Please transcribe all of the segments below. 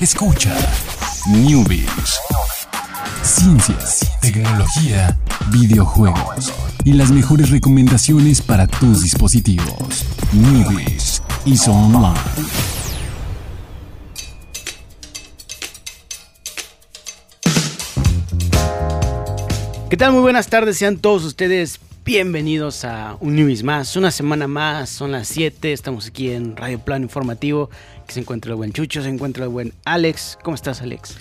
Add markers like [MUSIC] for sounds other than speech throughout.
Escucha Newbies. Ciencias, tecnología, videojuegos y las mejores recomendaciones para tus dispositivos. Newbies y Online. ¿Qué tal? Muy buenas tardes, sean todos ustedes bienvenidos a un Newbies más, una semana más, son las 7, estamos aquí en Radio Plano Informativo, se encuentra el buen Chucho, se encuentra el buen Alex. ¿Cómo estás, Alex?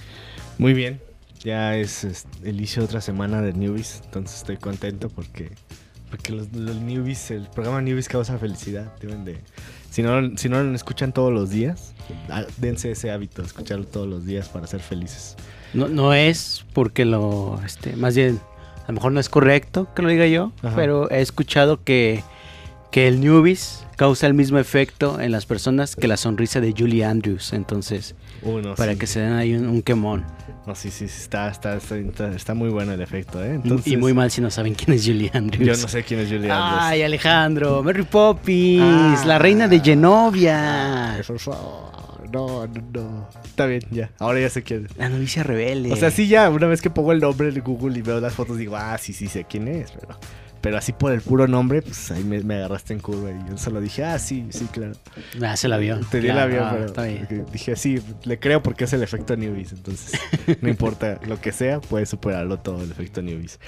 Muy bien, ya es, es el inicio de otra semana de Newbies, entonces estoy contento porque, porque los, los Newbies, el programa Newbies causa felicidad, deben de... Si no, si no lo escuchan todos los días, dense ese hábito de escucharlo todos los días para ser felices. No, no es porque lo, este, más bien, a lo mejor no es correcto que lo diga yo, Ajá. pero he escuchado que, que el Newbies causa el mismo efecto en las personas que la sonrisa de Julie Andrews, entonces, para que se den ahí un, un quemón. No, sí, sí, sí, está, está, está, está muy bueno el efecto, ¿eh? Y- Entonces, y muy mal si no saben quién es Julie Andrews. Yo no sé quién es Julie Andrews. Ay, Alejandro, Mary Poppins, Ah. la reina de Genovia. Eso es- no, no, no. Está bien, ya. Ahora ya sé quién es. La novicia rebelde. O sea, sí, ya, una vez que pongo el nombre en Google y veo las fotos, digo, ah, sí, sí, sé quién es, pero, pero así por el puro nombre, pues ahí me, me agarraste en curva y yo solo dije, ah, sí, sí, claro. Ah, se la vio. Te di el Claro, avión, ah, pero está bien. dije, sí, le creo porque es el efecto Newbies, entonces [LAUGHS] no importa lo que sea, puede superarlo todo el efecto Newbies.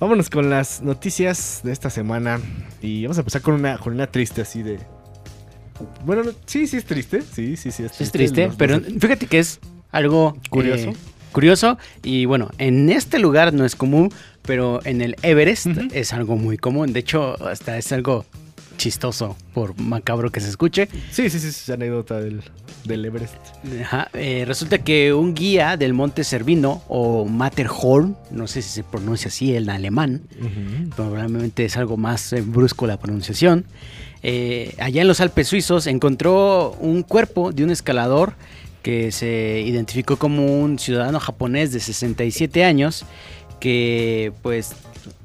Vámonos con las noticias de esta semana y vamos a empezar con una, con una triste así de... Bueno, no- sí, sí es triste, sí, sí, sí es triste. Es triste, Los- pero los- fíjate que es algo Curioso. eh, curioso y bueno, en este lugar no es común, pero en el Everest es algo muy común. De hecho, hasta es algo chistoso, por macabro que se escuche. Sí, sí, sí, es anécdota del, del Everest. Ajá, eh, resulta que un guía del monte Cervino o Matterhorn, no sé si se pronuncia así en alemán, probablemente es algo más eh, brusco la pronunciación. eh, allá en los Alpes suizos encontró un cuerpo de un escalador que se identificó como un ciudadano japonés de 67 años que pues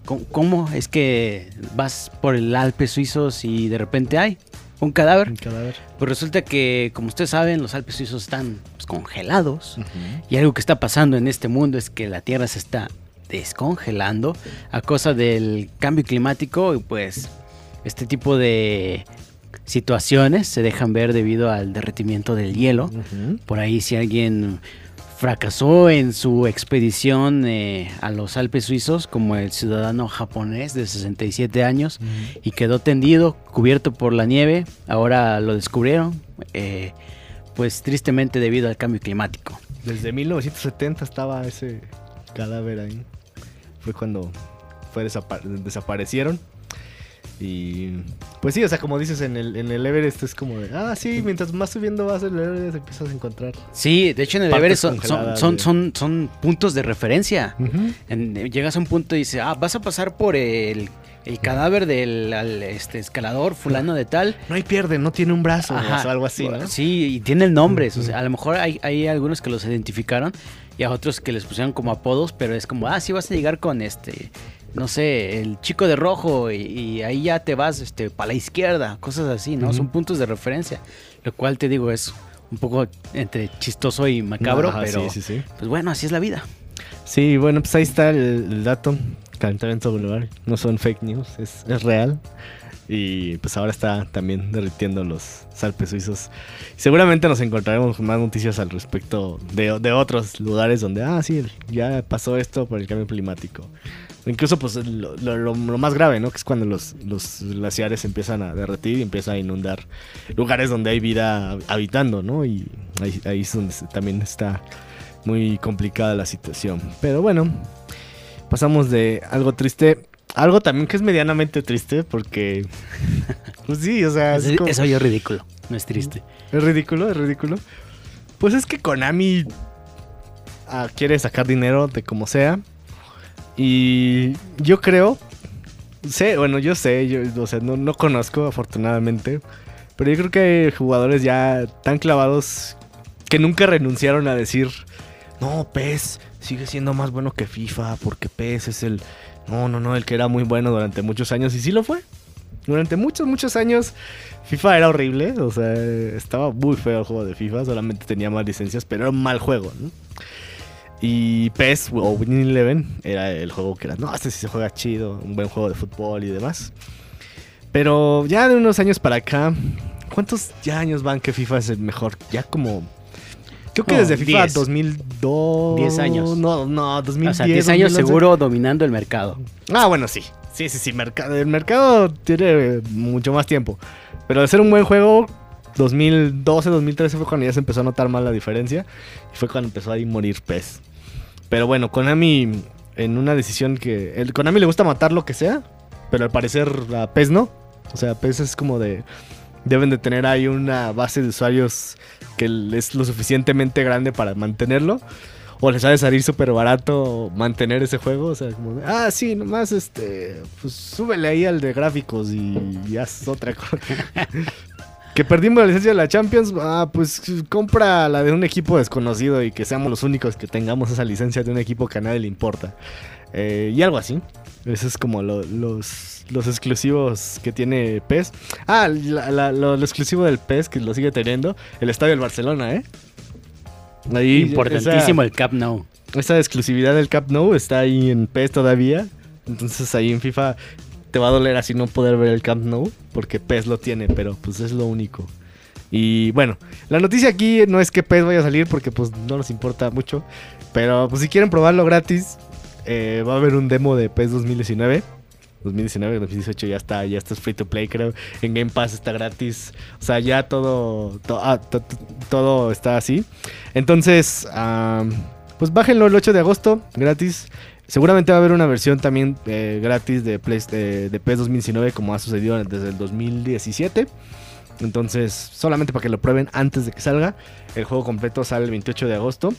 ¿cómo- ¿cómo es que vas por el Alpes suizos y de repente hay un cadáver? Un cadáver. Pues resulta que como ustedes saben los Alpes suizos están pues, congelados y algo que está pasando en este mundo es que la Tierra se está descongelando a causa del cambio climático y pues este tipo de situaciones se dejan ver debido al derretimiento del hielo. Por ahí si alguien fracasó en su expedición eh, a los Alpes suizos como el ciudadano japonés de 67 años y quedó tendido, cubierto por la nieve, ahora lo descubrieron, eh, pues tristemente debido al cambio climático. Desde 1970 estaba ese cadáver ahí. Fue cuando fue desapa- desaparecieron. Y pues sí, o sea, como dices en el, en el Everest es como de, ah, sí, mientras más subiendo vas el Everest empiezas a encontrar. Sí, de hecho en el Everest son, son, son, son, son puntos de referencia. En- llegas a un punto y dices, ah, vas a pasar por el, el cadáver del al, este, escalador fulano de tal. No hay pierde, no tiene un brazo Ajá. o algo así, ¿no? Sí, y tienen nombres. O sea, a lo mejor hay, hay algunos que los identificaron y a otros que les pusieron como apodos, pero es como, ah, sí vas a llegar con este, no sé, el chico de rojo y, y ahí ya te vas este, para la izquierda, cosas así, ¿no? Son puntos de referencia. Lo cual te digo es un poco entre chistoso y macabro, Ajá, pero Sí, sí, sí. pues bueno, así es la vida. Sí, bueno, pues ahí está el, el dato. Calentamiento global. No son fake news, es, es real. Y pues ahora está también derritiendo los Alpes suizos. Seguramente nos encontraremos con más noticias al respecto de, de otros lugares donde, ah, sí, ya pasó esto por el cambio climático. Incluso pues lo, lo- lo- más grave, ¿no? Que es cuando los, los glaciares empiezan a derretir y empiezan a inundar lugares donde hay vida habitando, ¿no? Y ahí, ahí es donde también está muy complicada la situación. Pero bueno, pasamos de algo triste algo también que es medianamente triste porque... [LAUGHS] Pues sí, o sea, es, Es, como- es oye ridículo, no es triste. es ridículo, es ridículo. Pues es que Konami ah, quiere sacar dinero de como sea. Y yo creo, sé, bueno, yo sé, yo, o sea, no, no conozco afortunadamente, pero yo creo que hay jugadores ya tan clavados que nunca renunciaron a decir, no, PES sigue siendo más bueno que FIFA porque PES es el, no, no, no, el que era muy bueno durante muchos años y sí lo fue. Durante muchos, muchos años FIFA era horrible, o sea, estaba muy feo el juego de FIFA, solamente tenía más licencias, pero era un mal juego, ¿no? Y PES o Winning Eleven era el juego que era, no, este sí se juega chido, un buen juego de fútbol y demás. Pero ya de unos años para acá, ¿cuántos ya años van que FIFA es el mejor? Ya como... Creo que Oh, desde FIFA 10. 2002... 10 años. No, no, 2010. O sea, 10 años 2011. seguro dominando el mercado. Ah, bueno, sí. Sí, sí, sí. mercado el mercado tiene mucho más tiempo. Pero de ser un buen juego, 2012, 2013 fue cuando ya se empezó a notar más la diferencia. Y fue cuando empezó a morir PES. Pero bueno, Konami, en una decisión que. El Konami le gusta matar lo que sea. Pero al parecer a PES no. O sea, PES es como de. Deben de tener ahí una base de usuarios que es lo suficientemente grande para mantenerlo. O les ha de salir súper barato mantener ese juego. O sea, como ah, sí, nomás este. Pues súbele ahí al de gráficos y, y haz otra cosa. [LAUGHS] que perdimos la licencia de la Champions. Ah, pues compra la de un equipo desconocido y que seamos los únicos que tengamos esa licencia de un equipo que a nadie le importa. Eh, y algo así. Eso es como lo- los, los exclusivos que tiene PES. Ah, la- la- lo, lo exclusivo del PES que lo sigue teniendo. El estadio del Barcelona, ¿eh? Ahí, Importantísimo el Cap No. esa, exclusividad del Cap No está ahí en PES todavía. Entonces ahí en FIFA te va a doler así no poder ver el Camp Nou. Porque PES lo tiene, pero pues es lo único. Y bueno, la noticia aquí no es que PES vaya a salir porque pues no nos importa mucho. Pero pues si quieren probarlo gratis, eh, va a haber un demo de PES 2019. 2019, 2018 ya está, ya está free to play, creo. En Game Pass está gratis. O sea, ya todo, to- ah, to- to- todo está así. Entonces, ah, pues bájenlo el 8 de agosto, gratis. Seguramente va a haber una versión también eh, gratis de, Play- de, de PES 2019 como ha sucedido desde el 2017. Entonces, solamente para que lo prueben antes de que salga. El juego completo sale el 28 de agosto.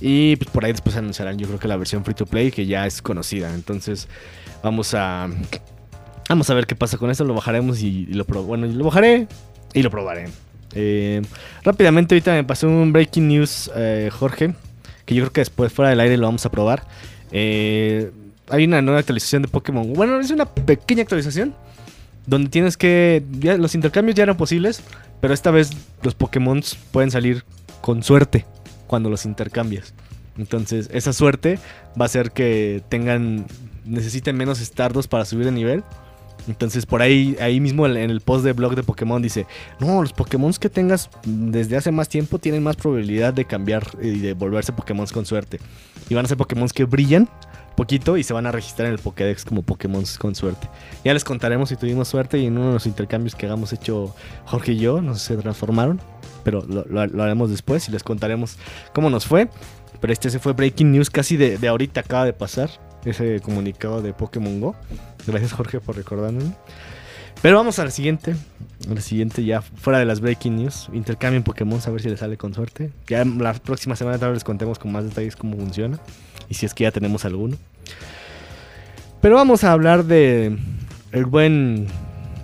Y pues por ahí después anunciarán yo creo que la versión free to play que ya es conocida. Entonces vamos a... Vamos a ver qué pasa con esto. Lo bajaremos y, y lo. Bueno, lo bajaré y lo probaré. Eh, rápidamente ahorita me pasó un breaking news, eh, Jorge. Que yo creo que después fuera del aire lo vamos a probar. Eh, hay una nueva actualización de Pokémon. Bueno, es una pequeña actualización. Donde tienes que... Ya, los intercambios ya eran posibles. Pero esta vez los Pokémon pueden salir con suerte cuando los intercambias. Entonces, esa suerte va a hacer que tengan. necesiten menos Stardos para subir de nivel. Entonces, por ahí, ahí mismo en el post de blog de Pokémon dice: No, los Pokémon que tengas desde hace más tiempo tienen más probabilidad de cambiar y de volverse Pokémon con suerte. Y van a ser Pokémon que brillan poquito y se van a registrar en el Pokédex como Pokémon con suerte. Ya les contaremos si tuvimos suerte y en uno de los intercambios que hagamos hecho Jorge y yo, no sé si se transformaron, pero lo, lo- lo haremos después y les contaremos cómo nos fue. Pero este se fue Breaking News casi de, de ahorita acaba de pasar, ese comunicado de Pokémon Go. Gracias Jorge por recordarme. Pero vamos al siguiente. Al siguiente ya fuera de las Breaking News. Intercambien Pokémon a ver si les sale con suerte. Ya la próxima semana tal vez les contemos con más detalles cómo funciona. Y si es que ya tenemos alguno. Pero vamos a hablar de el buen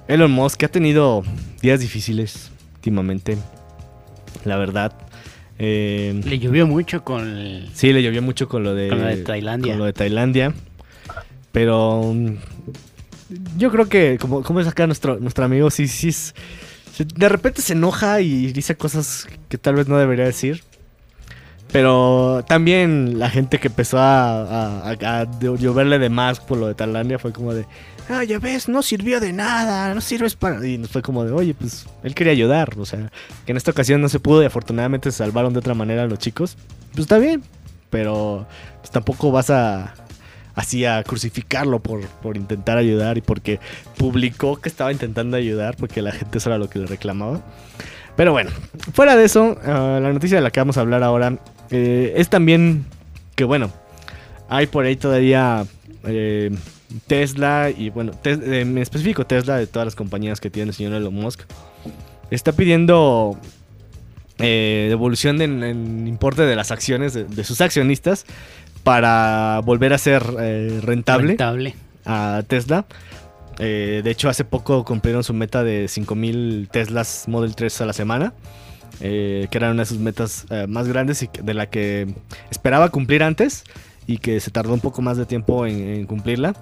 Elon Musk que ha tenido días difíciles últimamente. La verdad. Eh, Le llovió mucho con el... sí, le llovió mucho con lo de, Con lo de Tailandia. con lo de Tailandia. Pero mm, yo creo que, como, como es acá nuestro, nuestro amigo, sí, sí, es- de repente se enoja y dice cosas que tal vez no debería decir. Pero también la gente que empezó a, a, a- a lloverle de más por lo de Tailandia fue como de, ah, ya ves, no sirvió de nada, no sirves para... Y fue como de, oye, pues él quería ayudar, o sea, que en esta ocasión no se pudo y afortunadamente se salvaron de otra manera a los chicos. Pues está bien, pero pues, tampoco vas a así a crucificarlo por, por intentar ayudar y porque publicó que estaba intentando ayudar porque la gente eso era lo que le reclamaba. Pero bueno, fuera de eso, ah, la noticia de la que vamos a hablar ahora eh, es también que bueno, hay por ahí todavía eh, Tesla y bueno, Tes- eh, en específico Tesla de todas las compañías que tiene el señor Elon Musk, está pidiendo eh, devolución en, en importe de las acciones de, de sus accionistas para volver a ser eh, rentable, Rentable. a Tesla. Eh, de hecho, hace poco cumplieron su meta de 5000 Teslas Model 3 a la semana. eh, que era una de sus metas eh, más grandes y de la que esperaba cumplir antes y que se tardó un poco más de tiempo en, cumplirla.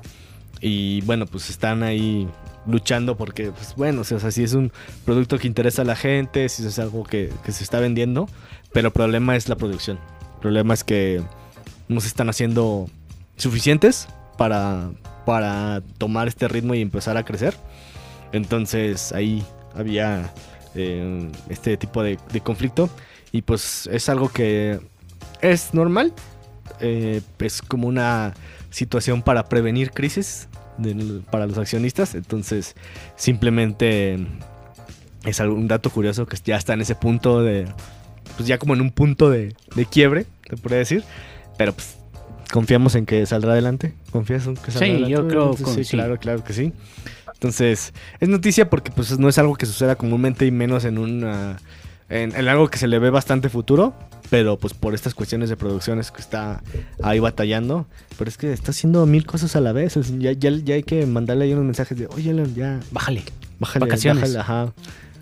Y bueno, pues están ahí luchando porque, pues bueno, o sea, si es un producto que interesa a la gente, si es algo que, se está vendiendo, pero el problema es la producción. El problema es que no se están haciendo suficientes para, para tomar este ritmo y empezar a crecer. Entonces ahí había eh, este tipo de conflicto y pues es algo que es normal. Eh, es como una situación para prevenir crisis para los accionistas. Entonces, simplemente es algo- un dato curioso que ya está en ese punto de. Pues ya como en un punto de, de quiebre, te podría decir. Pero pues confiamos en que saldrá adelante. ¿Confías en que saldrá Sí, adelante? yo creo Entonces, con- sí, sí. claro, claro que sí. Entonces, es noticia porque pues no es algo que suceda comúnmente y menos en una en, en algo que se le ve bastante futuro, pero pues por estas cuestiones de producciones que está ahí batallando, pero es que está haciendo mil cosas a la vez, es- ya, ya, ya hay que mandarle ahí unos mensajes de, oye, Elon, ya, Bájale. bájale, Vacaciones. bájale, ajá.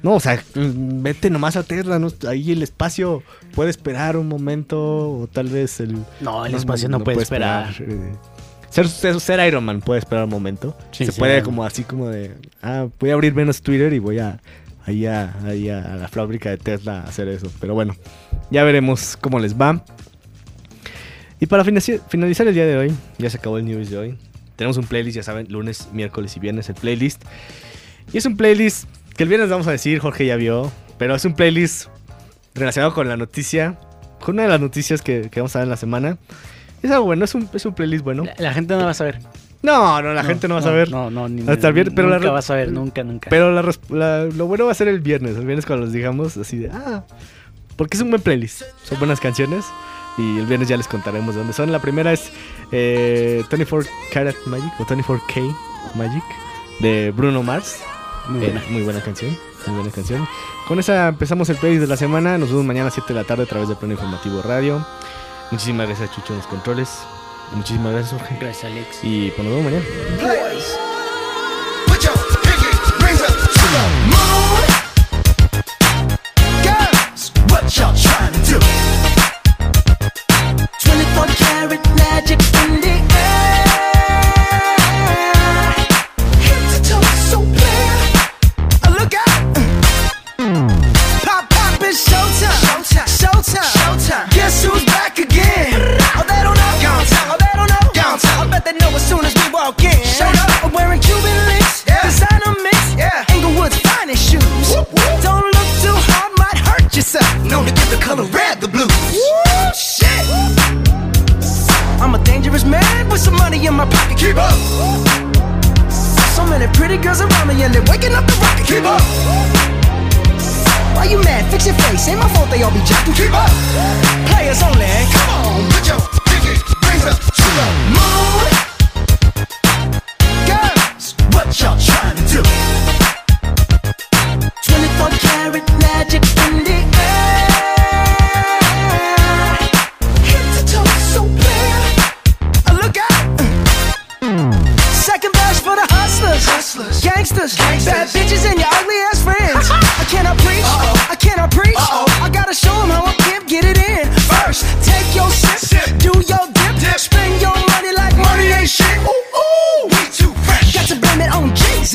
No, o sea, vete nomás a Terra, ¿no? ahí el espacio puede esperar un momento, o tal vez el... No, el espacio no, puede esperar. eh. Ser, ser, ser Iron Man puede esperar un momento. Sí, Se sí, puede como así como de, ah, voy a abrir menos Twitter y voy a ahí a, a, la fábrica de Tesla hacer eso. Pero bueno, ya veremos cómo les va. Y para finalizar, el día de hoy, ya se acabó el news de hoy. Tenemos un playlist, ya saben, lunes, miércoles y viernes el playlist. Y es un playlist que el viernes vamos a decir, Jorge ya vio, pero es un playlist relacionado con la noticia, con una de las noticias que, que vamos a ver en la semana. Es algo bueno, es un, es un playlist bueno. La, la gente no va a saber. No, no, la gente no va a saber. No, no, ni, Hasta el viernes, pero la nunca re- vas a ver, nunca, nunca. Pero la la- lo bueno va a ser el viernes. El viernes cuando los digamos así de, ah, porque es un buen playlist. Son buenas canciones. Y el viernes ya les contaremos de dónde son. La primera es eh, 24 Karat Magic o 24K Magic de Bruno Mars. Muy Eh, buena. muy buena canción. Muy buena canción. Con esa empezamos el playlist de la semana. Nos vemos mañana a 7 de la tarde a través de Pleno Informativo Radio. Muchísimas gracias, Chucho, en los controles. Muchísimas gracias, Jorge. Gracias, Alex. Y pues nos vemos mañana. Walk in. Showed up. I'm wearing Cuban links, Yeah. designer mix, Yeah. Inglewood's finest shoes. Whoop, whoop. Don't look too hard, might hurt yourself. Known to give the color red the blues. Woo, shit. I'm a dangerous man with some money in my pocket. Keep up. So many pretty girls around me and they're waking up the rocket. Keep up. Why you mad? Fix your face. Ain't my fault they all be jacking. Keep up. Players only. Come on, put your pinky rings up to the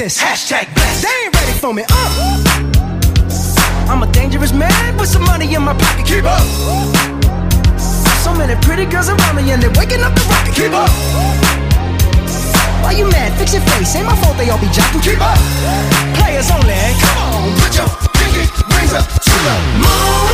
Jesus. Hashtag blessed. They ain't ready for me. Uh. I'm a dangerous man with some money in my pocket. Keep up. So many pretty girls around me and they're waking up the rocket. Keep up. Why you mad? Fix your face. Ain't my fault they all be jacking. Keep up. Players only. Come on, put your pinky rings up to the moon.